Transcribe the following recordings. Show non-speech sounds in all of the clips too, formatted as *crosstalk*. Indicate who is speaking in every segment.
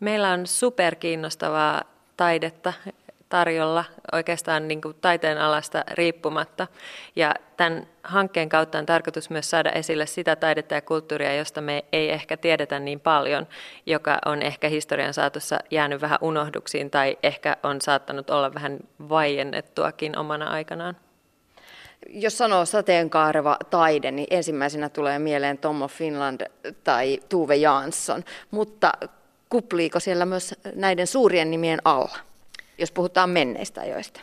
Speaker 1: Meillä on superkiinnostavaa taidetta tarjolla oikeastaan niin kuin taiteen alasta riippumatta. Ja tämän hankkeen kautta on tarkoitus myös saada esille sitä taidetta ja kulttuuria, josta me ei ehkä tiedetä niin paljon, joka on ehkä historian saatossa jäänyt vähän unohduksiin tai ehkä on saattanut olla vähän vaiennettuakin omana aikanaan.
Speaker 2: Jos sanoo sateenkaareva taide, niin ensimmäisenä tulee mieleen Tommo Finland tai Tuve Jansson, mutta kupliiko siellä myös näiden suurien nimien alla? jos puhutaan menneistä ajoista?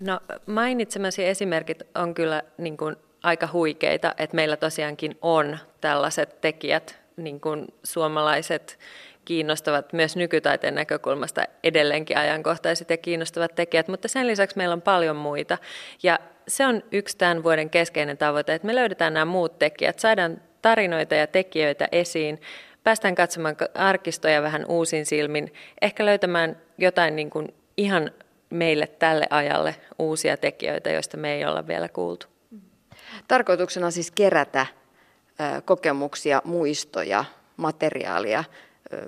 Speaker 1: No mainitsemasi esimerkit on kyllä niin kuin aika huikeita, että meillä tosiaankin on tällaiset tekijät, niin kuin suomalaiset kiinnostavat myös nykytaiteen näkökulmasta edelleenkin ajankohtaiset ja kiinnostavat tekijät, mutta sen lisäksi meillä on paljon muita. Ja se on yksi tämän vuoden keskeinen tavoite, että me löydetään nämä muut tekijät, saadaan tarinoita ja tekijöitä esiin, päästään katsomaan arkistoja vähän uusin silmin, ehkä löytämään jotain niin kuin ihan meille tälle ajalle uusia tekijöitä, joista me ei olla vielä kuultu.
Speaker 2: Tarkoituksena siis kerätä kokemuksia, muistoja, materiaalia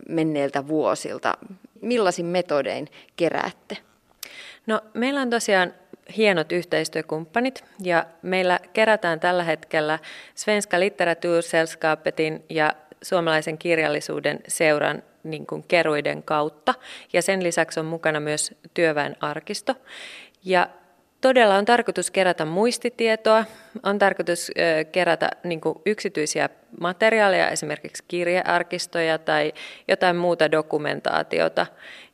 Speaker 2: menneiltä vuosilta. Millaisin metodein keräätte?
Speaker 1: No, meillä on tosiaan hienot yhteistyökumppanit ja meillä kerätään tällä hetkellä Svenska Litteratursällskapettin ja suomalaisen kirjallisuuden seuran niin kuin keruiden kautta. Ja sen lisäksi on mukana myös työväen arkisto. Ja todella on tarkoitus kerätä muistitietoa, on tarkoitus kerätä niin yksityisiä materiaaleja, esimerkiksi kirjearkistoja tai jotain muuta dokumentaatiota.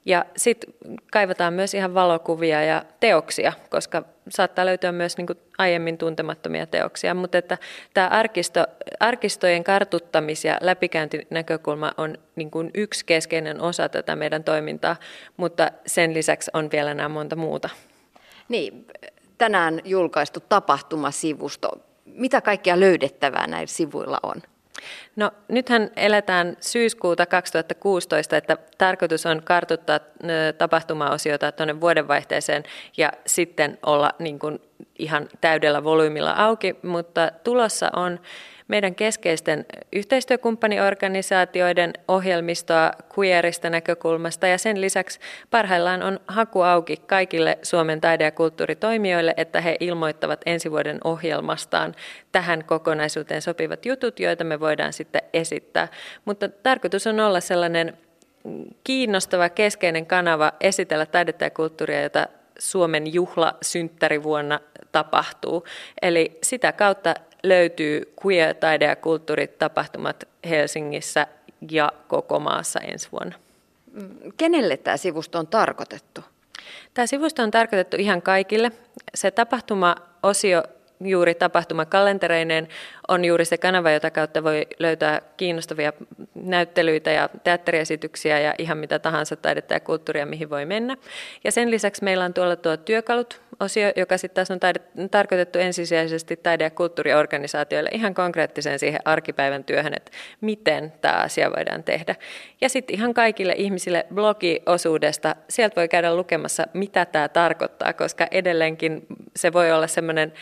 Speaker 1: Ja sitten kaivataan myös ihan valokuvia ja teoksia, koska saattaa löytyä myös niin aiemmin tuntemattomia teoksia. Mutta että tämä arkisto, arkistojen kartuttamis- ja läpikäyntinäkökulma on niin yksi keskeinen osa tätä meidän toimintaa, mutta sen lisäksi on vielä nämä monta muuta.
Speaker 2: Niin, tänään julkaistu tapahtumasivusto. Mitä kaikkea löydettävää näillä sivuilla on?
Speaker 1: No nythän eletään syyskuuta 2016, että tarkoitus on kartuttaa tapahtumaosiota tuonne vuodenvaihteeseen ja sitten olla niin kuin ihan täydellä volyymilla auki, mutta tulossa on meidän keskeisten yhteistyökumppaniorganisaatioiden ohjelmistoa queerista näkökulmasta ja sen lisäksi parhaillaan on haku auki kaikille Suomen taide- ja kulttuuritoimijoille, että he ilmoittavat ensi vuoden ohjelmastaan tähän kokonaisuuteen sopivat jutut, joita me voidaan sitten esittää. Mutta tarkoitus on olla sellainen kiinnostava keskeinen kanava esitellä taidetta ja kulttuuria, jota Suomen juhla synttärivuonna tapahtuu. Eli sitä kautta löytyy queer taide- ja kulttuuritapahtumat Helsingissä ja koko maassa ensi vuonna.
Speaker 2: Kenelle tämä sivusto on tarkoitettu?
Speaker 1: Tämä sivusto on tarkoitettu ihan kaikille. Se tapahtuma-osio juuri tapahtumakalentereineen on juuri se kanava, jota kautta voi löytää kiinnostavia näyttelyitä ja teatteriesityksiä ja ihan mitä tahansa taidetta ja kulttuuria, mihin voi mennä. Ja sen lisäksi meillä on tuolla tuo työkalut-osio, joka sitten taas on taide- tarkoitettu ensisijaisesti taide- ja kulttuuriorganisaatioille ihan konkreettiseen siihen arkipäivän työhön, että miten tämä asia voidaan tehdä. Ja sitten ihan kaikille ihmisille blogiosuudesta, sieltä voi käydä lukemassa, mitä tämä tarkoittaa, koska edelleenkin se voi olla semmoinen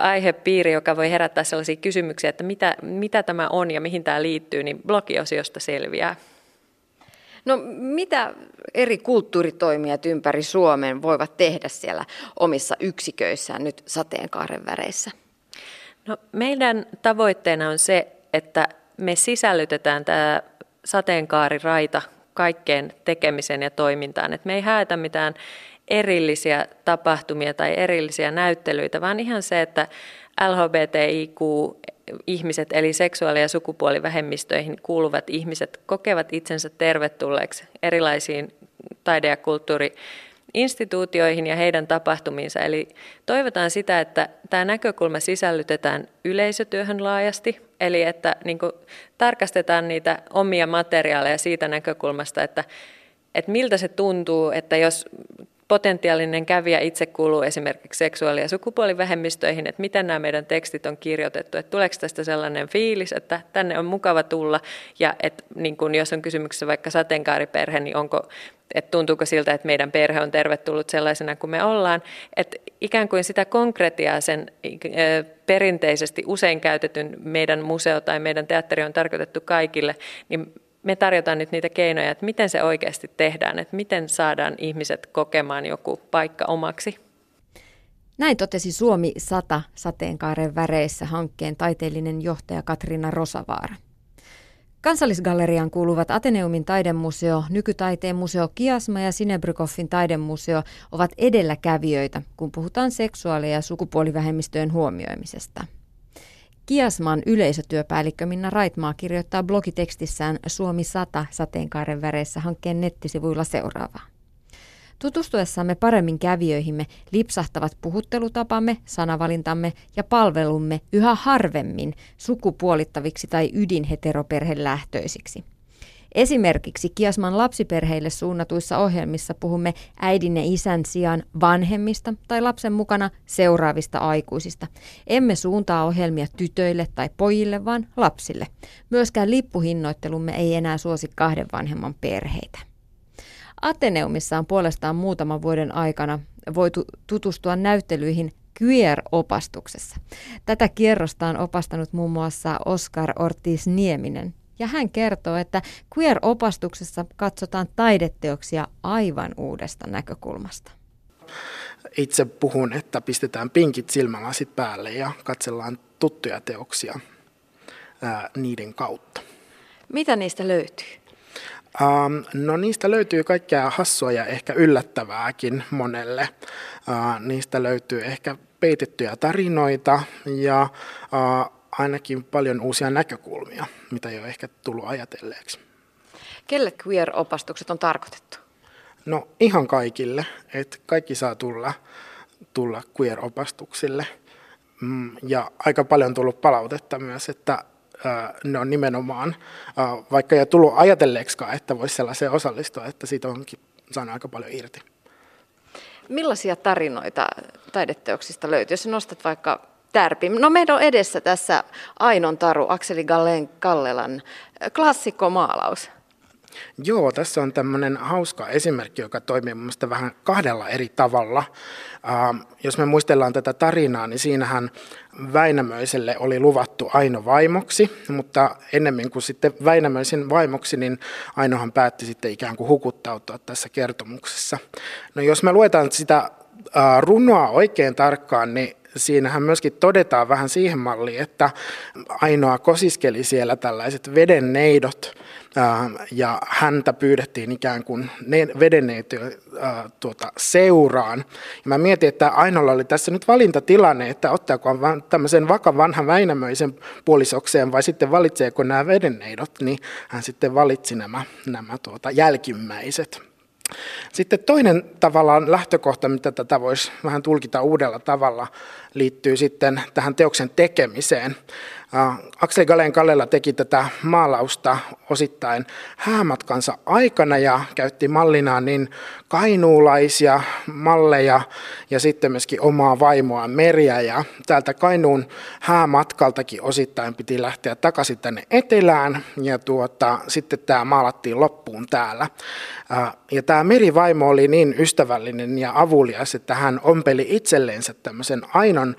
Speaker 1: aihepiiri, joka voi herättää sellaisia kysymyksiä, että mitä, mitä tämä on ja mihin tämä liittyy, niin blogiosiosta selviää.
Speaker 2: No mitä eri kulttuuritoimijat ympäri Suomen voivat tehdä siellä omissa yksiköissään nyt sateenkaaren väreissä?
Speaker 1: No, meidän tavoitteena on se, että me sisällytetään tämä sateenkaariraita kaikkeen tekemiseen ja toimintaan. Et me ei haeta mitään erillisiä tapahtumia tai erillisiä näyttelyitä, vaan ihan se, että LHBTIQ-ihmiset eli seksuaali- ja sukupuolivähemmistöihin kuuluvat ihmiset kokevat itsensä tervetulleeksi erilaisiin taide- ja kulttuuri instituutioihin ja heidän tapahtumiinsa. Eli toivotaan sitä, että tämä näkökulma sisällytetään yleisötyöhön laajasti, eli että niin kuin, tarkastetaan niitä omia materiaaleja siitä näkökulmasta, että, että miltä se tuntuu, että jos potentiaalinen kävijä itse kuuluu esimerkiksi seksuaali- ja sukupuolivähemmistöihin, että miten nämä meidän tekstit on kirjoitettu, että tuleeko tästä sellainen fiilis, että tänne on mukava tulla? Ja että niin kun jos on kysymyksessä vaikka sateenkaariperhe, niin onko, että tuntuuko siltä, että meidän perhe on tervetullut sellaisena kuin me ollaan, että ikään kuin sitä konkretiaa sen perinteisesti usein käytetyn meidän museo tai meidän teatteri on tarkoitettu kaikille, niin me tarjotaan nyt niitä keinoja, että miten se oikeasti tehdään, että miten saadaan ihmiset kokemaan joku paikka omaksi.
Speaker 2: Näin totesi Suomi 100 sateenkaaren väreissä hankkeen taiteellinen johtaja Katriina Rosavaara. Kansallisgalleriaan kuuluvat Ateneumin taidemuseo, Nykytaiteen museo Kiasma ja Sinebrykoffin taidemuseo ovat edelläkävijöitä, kun puhutaan seksuaali- ja sukupuolivähemmistöjen huomioimisesta. Kiasman yleisötyöpäällikkö Minna Raitmaa kirjoittaa blogitekstissään Suomi 100 sateenkaaren väreissä hankkeen nettisivuilla seuraavaa. Tutustuessamme paremmin kävijöihimme lipsahtavat puhuttelutapamme, sanavalintamme ja palvelumme yhä harvemmin sukupuolittaviksi tai ydinheteroperhelähtöisiksi. Esimerkiksi Kiasman lapsiperheille suunnatuissa ohjelmissa puhumme äidin ja isän sijaan vanhemmista tai lapsen mukana seuraavista aikuisista. Emme suuntaa ohjelmia tytöille tai pojille, vaan lapsille. Myöskään lippuhinnoittelumme ei enää suosi kahden vanhemman perheitä. Ateneumissa on puolestaan muutaman vuoden aikana voitu tutustua näyttelyihin queer-opastuksessa. Tätä kierrosta on opastanut muun muassa Oskar Ortiz Nieminen, ja hän kertoo, että queer-opastuksessa katsotaan taideteoksia aivan uudesta näkökulmasta.
Speaker 3: Itse puhun, että pistetään pinkit silmälasit päälle ja katsellaan tuttuja teoksia ää, niiden kautta.
Speaker 2: Mitä niistä löytyy?
Speaker 3: Um, no niistä löytyy kaikkea hassua ja ehkä yllättävääkin monelle. Uh, niistä löytyy ehkä peitettyjä tarinoita ja uh, ainakin paljon uusia näkökulmia, mitä ei ole ehkä tullut ajatelleeksi.
Speaker 2: Kelle queer-opastukset on tarkoitettu?
Speaker 3: No ihan kaikille, että kaikki saa tulla, tulla queer-opastuksille. Mm, ja aika paljon on tullut palautetta myös, että ne on nimenomaan, vaikka ei ole tullut ajatelleeksikaan, että voisi sellaiseen osallistua, että siitä onkin saanut aika paljon irti.
Speaker 2: Millaisia tarinoita taideteoksista löytyy? Jos nostat vaikka Tärpi. No meidän on edessä tässä Ainon Taru, Akseli Gallen Kallelan klassikkomaalaus.
Speaker 3: Joo, tässä on tämmöinen hauska esimerkki, joka toimii mun vähän kahdella eri tavalla. Uh, jos me muistellaan tätä tarinaa, niin siinähän Väinämöiselle oli luvattu Aino vaimoksi, mutta ennemmin kuin sitten Väinämöisen vaimoksi, niin Ainohan päätti sitten ikään kuin hukuttautua tässä kertomuksessa. No jos me luetaan sitä uh, runoa oikein tarkkaan, niin siinähän myöskin todetaan vähän siihen malliin, että ainoa kosiskeli siellä tällaiset vedenneidot, ja häntä pyydettiin ikään kuin vedenneito tuota, seuraan. Ja mä mietin, että Ainolla oli tässä nyt valintatilanne, että ottaako hän tämmöisen vakan vanhan Väinämöisen puolisokseen vai sitten valitseeko nämä vedenneidot, niin hän sitten valitsi nämä, nämä tuota, jälkimmäiset. Sitten toinen tavallaan lähtökohta, mitä tätä voisi vähän tulkita uudella tavalla, liittyy sitten tähän teoksen tekemiseen. Aksel Galen Kallela teki tätä maalausta osittain häämatkansa aikana ja käytti mallinaan niin kainuulaisia malleja ja sitten myöskin omaa vaimoa Meriä. Ja täältä Kainuun häämatkaltakin osittain piti lähteä takaisin tänne etelään ja tuota, sitten tämä maalattiin loppuun täällä. Ja tämä merivaimo oli niin ystävällinen ja avulias, että hän ompeli itselleensä tämmöisen ainon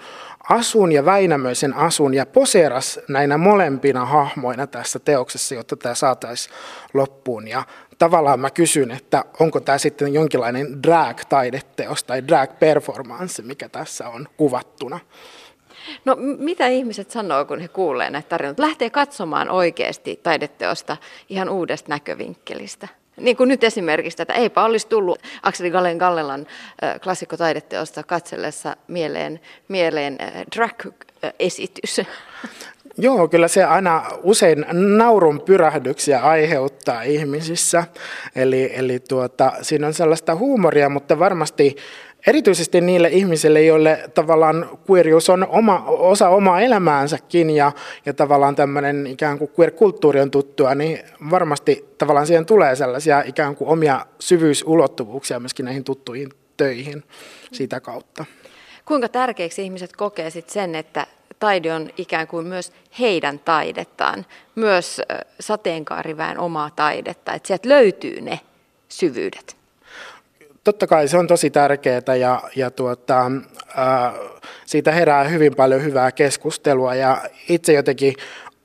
Speaker 3: asun ja Väinämöisen asun ja poseeras näinä molempina hahmoina tässä teoksessa, jotta tämä saataisiin loppuun. Ja tavallaan mä kysyn, että onko tämä sitten jonkinlainen drag-taideteos tai drag-performance, mikä tässä on kuvattuna.
Speaker 2: No mitä ihmiset sanoo, kun he kuulee näitä tarinoita? Lähtee katsomaan oikeasti taideteosta ihan uudesta näkövinkkelistä. Niin kuin nyt esimerkiksi tätä, eipä olisi tullut Akseli Gallen Gallelan klassikkotaideteosta katsellessa mieleen, mieleen drag-esitys. *laughs*
Speaker 3: Joo, kyllä se aina usein naurun pyrähdyksiä aiheuttaa ihmisissä. Eli, eli tuota, siinä on sellaista huumoria, mutta varmasti erityisesti niille ihmisille, joille tavallaan queerius on oma, osa omaa elämäänsäkin ja, ja tavallaan tämmöinen ikään kuin queer-kulttuuri on tuttua, niin varmasti tavallaan siihen tulee sellaisia ikään kuin omia syvyysulottuvuuksia myöskin näihin tuttuihin töihin sitä kautta.
Speaker 2: Kuinka tärkeäksi ihmiset kokee sit sen, että taide on ikään kuin myös heidän taidettaan, myös sateenkaariväen omaa taidetta, että sieltä löytyy ne syvyydet?
Speaker 3: Totta kai se on tosi tärkeää ja, ja tuota, ää, siitä herää hyvin paljon hyvää keskustelua. Ja itse jotenkin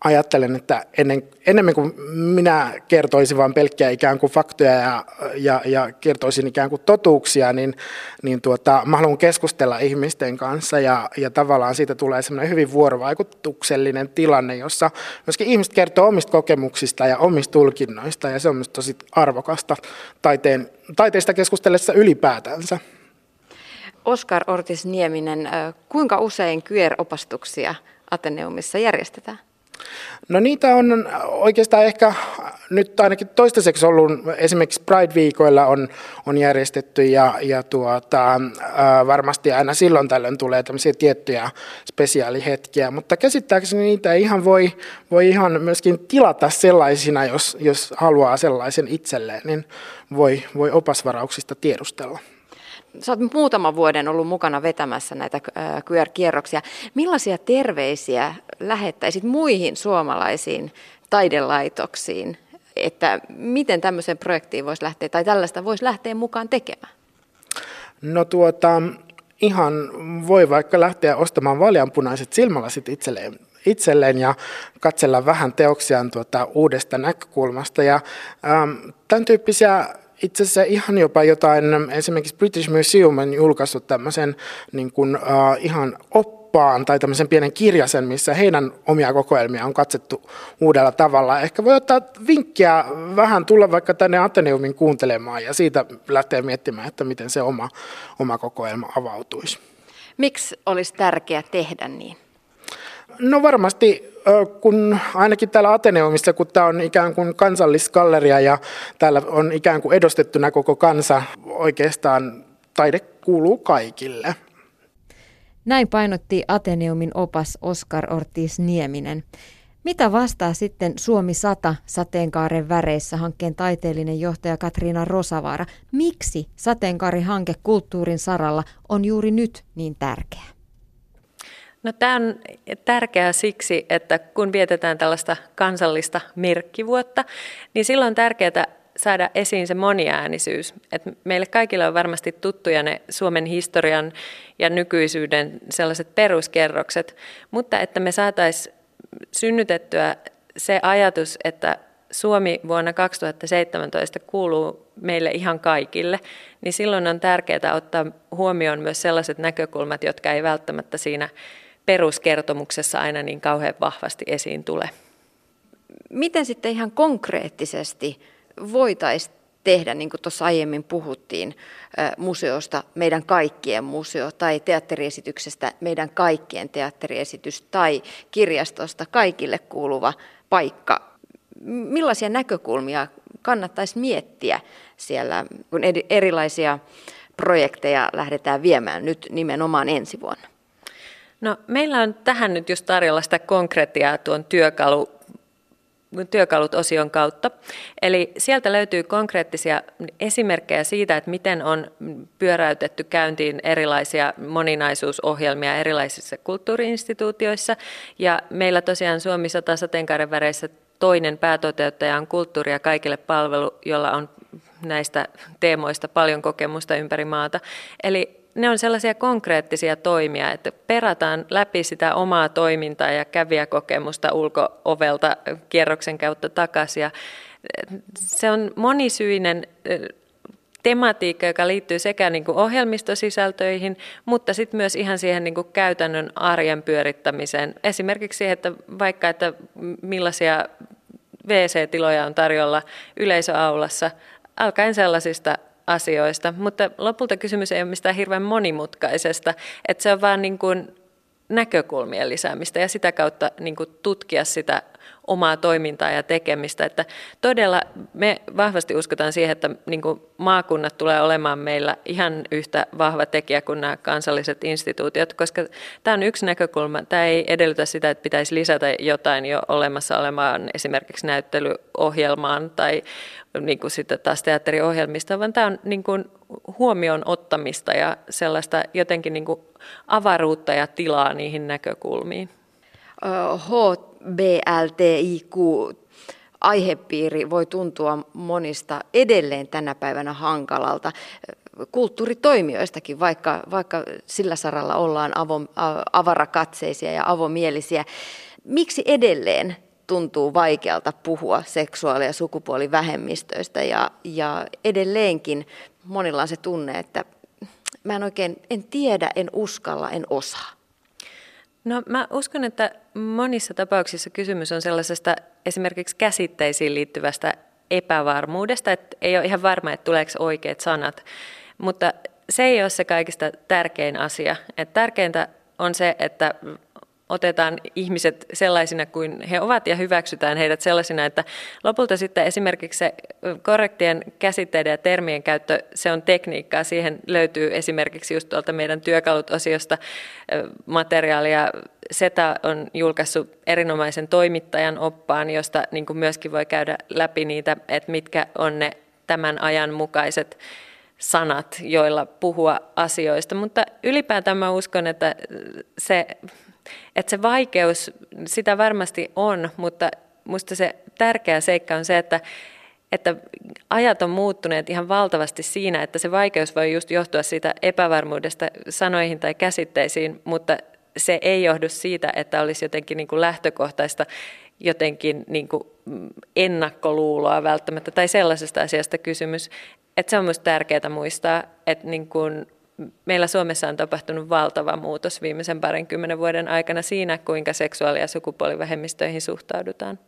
Speaker 3: ajattelen, että ennen, enemmän kuin minä kertoisin vain pelkkiä ikään kuin faktoja ja, ja, ja kertoisin ikään kuin totuuksia, niin, niin tuota, mä haluan keskustella ihmisten kanssa ja, ja tavallaan siitä tulee semmoinen hyvin vuorovaikutuksellinen tilanne, jossa myöskin ihmiset kertoo omista kokemuksista ja omista tulkinnoista ja se on myös tosi arvokasta taiteen, taiteista keskustellessa ylipäätänsä.
Speaker 2: Oskar Ortis Nieminen, kuinka usein kyör-opastuksia Ateneumissa järjestetään?
Speaker 3: No niitä on oikeastaan ehkä nyt ainakin toistaiseksi ollut, esimerkiksi Pride-viikoilla on, on järjestetty ja, ja tuota, varmasti aina silloin tällöin tulee tämmöisiä tiettyjä spesiaalihetkiä, mutta käsittääkseni niitä ihan voi, voi ihan myöskin tilata sellaisina, jos, jos haluaa sellaisen itselleen, niin voi, voi opasvarauksista tiedustella.
Speaker 2: Sä oot muutaman vuoden ollut mukana vetämässä näitä QR-kierroksia. Millaisia terveisiä lähettäisit muihin suomalaisiin taidelaitoksiin, että miten tämmöiseen projektiin voisi lähteä tai tällaista voisi lähteä mukaan tekemään?
Speaker 3: No tuota, ihan voi vaikka lähteä ostamaan vaaleanpunaiset silmälasit itselleen itselleen ja katsella vähän teoksiaan tuota uudesta näkökulmasta. Ja, ähm, tämän tyyppisiä itse asiassa ihan jopa jotain, esimerkiksi British Museum on julkaissut tämmöisen niin kuin, uh, ihan oppaan tai tämmöisen pienen kirjasen, missä heidän omia kokoelmia on katsettu uudella tavalla. Ehkä voi ottaa vinkkiä vähän tulla vaikka tänne Ateneumin kuuntelemaan ja siitä lähteä miettimään, että miten se oma, oma kokoelma avautuisi.
Speaker 2: Miksi olisi tärkeää tehdä niin?
Speaker 3: No varmasti, kun ainakin täällä Ateneumissa, kun tämä on ikään kuin kansallisgalleria ja täällä on ikään kuin edustettuna koko kansa, oikeastaan taide kuuluu kaikille.
Speaker 4: Näin painotti Ateneumin opas Oskar Ortiz Nieminen. Mitä vastaa sitten Suomi 100 sateenkaaren väreissä hankkeen taiteellinen johtaja Katriina Rosavaara? Miksi sateenkaarihanke kulttuurin saralla on juuri nyt niin tärkeä?
Speaker 1: No, tämä on tärkeää siksi, että kun vietetään tällaista kansallista merkkivuotta, niin silloin on tärkeää saada esiin se moniäänisyys. Et meille kaikille on varmasti tuttuja ne Suomen historian ja nykyisyyden sellaiset peruskerrokset, mutta että me saataisiin synnytettyä se ajatus, että Suomi vuonna 2017 kuuluu meille ihan kaikille, niin silloin on tärkeää ottaa huomioon myös sellaiset näkökulmat, jotka ei välttämättä siinä peruskertomuksessa aina niin kauhean vahvasti esiin tule.
Speaker 2: Miten sitten ihan konkreettisesti voitaisiin tehdä, niin kuin tuossa aiemmin puhuttiin, museosta meidän kaikkien museo tai teatteriesityksestä meidän kaikkien teatteriesitys tai kirjastosta kaikille kuuluva paikka. Millaisia näkökulmia kannattaisi miettiä siellä, kun erilaisia projekteja lähdetään viemään nyt nimenomaan ensi vuonna?
Speaker 1: No, meillä on tähän nyt just tarjolla sitä konkretiaa tuon työkalu, työkalut-osion kautta. Eli sieltä löytyy konkreettisia esimerkkejä siitä, että miten on pyöräytetty käyntiin erilaisia moninaisuusohjelmia erilaisissa kulttuuriinstituutioissa. Ja meillä tosiaan Suomi 100 sateenkaaren väreissä toinen päätoteuttaja on Kulttuuria kaikille palvelu, jolla on näistä teemoista paljon kokemusta ympäri maata. Eli ne on sellaisia konkreettisia toimia, että perataan läpi sitä omaa toimintaa ja kävijäkokemusta ulkoovelta kierroksen kautta takaisin. Ja se on monisyinen tematiikka, joka liittyy sekä niin kuin ohjelmistosisältöihin, mutta sitten myös ihan siihen niin kuin käytännön arjen pyörittämiseen. Esimerkiksi siihen, että vaikka että millaisia WC-tiloja on tarjolla yleisöaulassa, alkaen sellaisista asioista, mutta lopulta kysymys ei ole mistään hirveän monimutkaisesta, että se on vaan niin kuin näkökulmien lisäämistä ja sitä kautta niin kuin tutkia sitä omaa toimintaa ja tekemistä. Että todella me vahvasti uskotaan siihen, että niin kuin maakunnat tulee olemaan meillä ihan yhtä vahva tekijä kuin nämä kansalliset instituutiot, koska tämä on yksi näkökulma. Tämä ei edellytä sitä, että pitäisi lisätä jotain jo olemassa olemaan esimerkiksi näyttelyohjelmaan tai niin kuin sitten taas teatteriohjelmista, vaan tämä on niin kuin huomioon ottamista ja sellaista jotenkin niin kuin avaruutta ja tilaa niihin näkökulmiin.
Speaker 2: HBLTIQ aihepiiri voi tuntua monista edelleen tänä päivänä hankalalta kulttuuritoimijoistakin, vaikka, vaikka sillä saralla ollaan avo, avarakatseisia ja avomielisiä. Miksi edelleen tuntuu vaikealta puhua seksuaali- ja sukupuolivähemmistöistä ja, ja edelleenkin monilla on se tunne, että mä en oikein, en tiedä, en uskalla, en osaa.
Speaker 1: No mä uskon, että monissa tapauksissa kysymys on sellaisesta esimerkiksi käsitteisiin liittyvästä epävarmuudesta, että ei ole ihan varma, että tuleeko oikeat sanat. Mutta se ei ole se kaikista tärkein asia. Että tärkeintä on se, että otetaan ihmiset sellaisina kuin he ovat ja hyväksytään heidät sellaisina, että lopulta sitten esimerkiksi se korrektien käsitteiden ja termien käyttö, se on tekniikkaa. Siihen löytyy esimerkiksi just tuolta meidän työkalut-osiosta materiaalia. SETA on julkaissut erinomaisen toimittajan oppaan, josta niin kuin myöskin voi käydä läpi niitä, että mitkä on ne tämän ajan mukaiset sanat, joilla puhua asioista. Mutta ylipäätään mä uskon, että se että se vaikeus, sitä varmasti on, mutta minusta se tärkeä seikka on se, että, että ajat on muuttuneet ihan valtavasti siinä, että se vaikeus voi just johtua siitä epävarmuudesta sanoihin tai käsitteisiin, mutta se ei johdu siitä, että olisi jotenkin niin kuin lähtökohtaista jotenkin niin kuin ennakkoluuloa välttämättä tai sellaisesta asiasta kysymys. Että se on minusta tärkeää muistaa, että niin kuin meillä Suomessa on tapahtunut valtava muutos viimeisen parinkymmenen vuoden aikana siinä, kuinka seksuaali- ja sukupuolivähemmistöihin suhtaudutaan.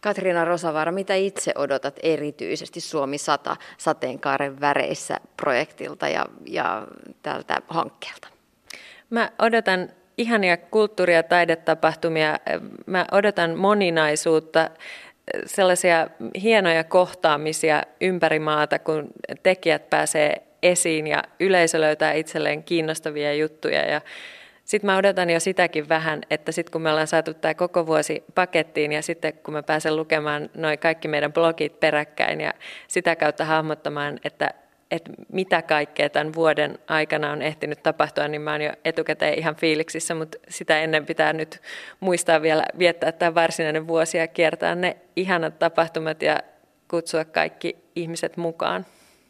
Speaker 2: Katriina Rosavaara, mitä itse odotat erityisesti Suomi 100 sateenkaaren väreissä projektilta ja, ja tältä hankkeelta?
Speaker 1: Mä odotan ihania kulttuuri- ja taidetapahtumia. Mä odotan moninaisuutta, sellaisia hienoja kohtaamisia ympäri maata, kun tekijät pääsee esiin ja yleisö löytää itselleen kiinnostavia juttuja ja sitten mä odotan jo sitäkin vähän, että sitten kun me ollaan saatu tämä koko vuosi pakettiin ja sitten kun mä pääsen lukemaan noin kaikki meidän blogit peräkkäin ja sitä kautta hahmottamaan, että, että mitä kaikkea tämän vuoden aikana on ehtinyt tapahtua, niin mä oon jo etukäteen ihan fiiliksissä, mutta sitä ennen pitää nyt muistaa vielä viettää tämä varsinainen vuosi ja kiertää ne ihanat tapahtumat ja kutsua kaikki ihmiset mukaan.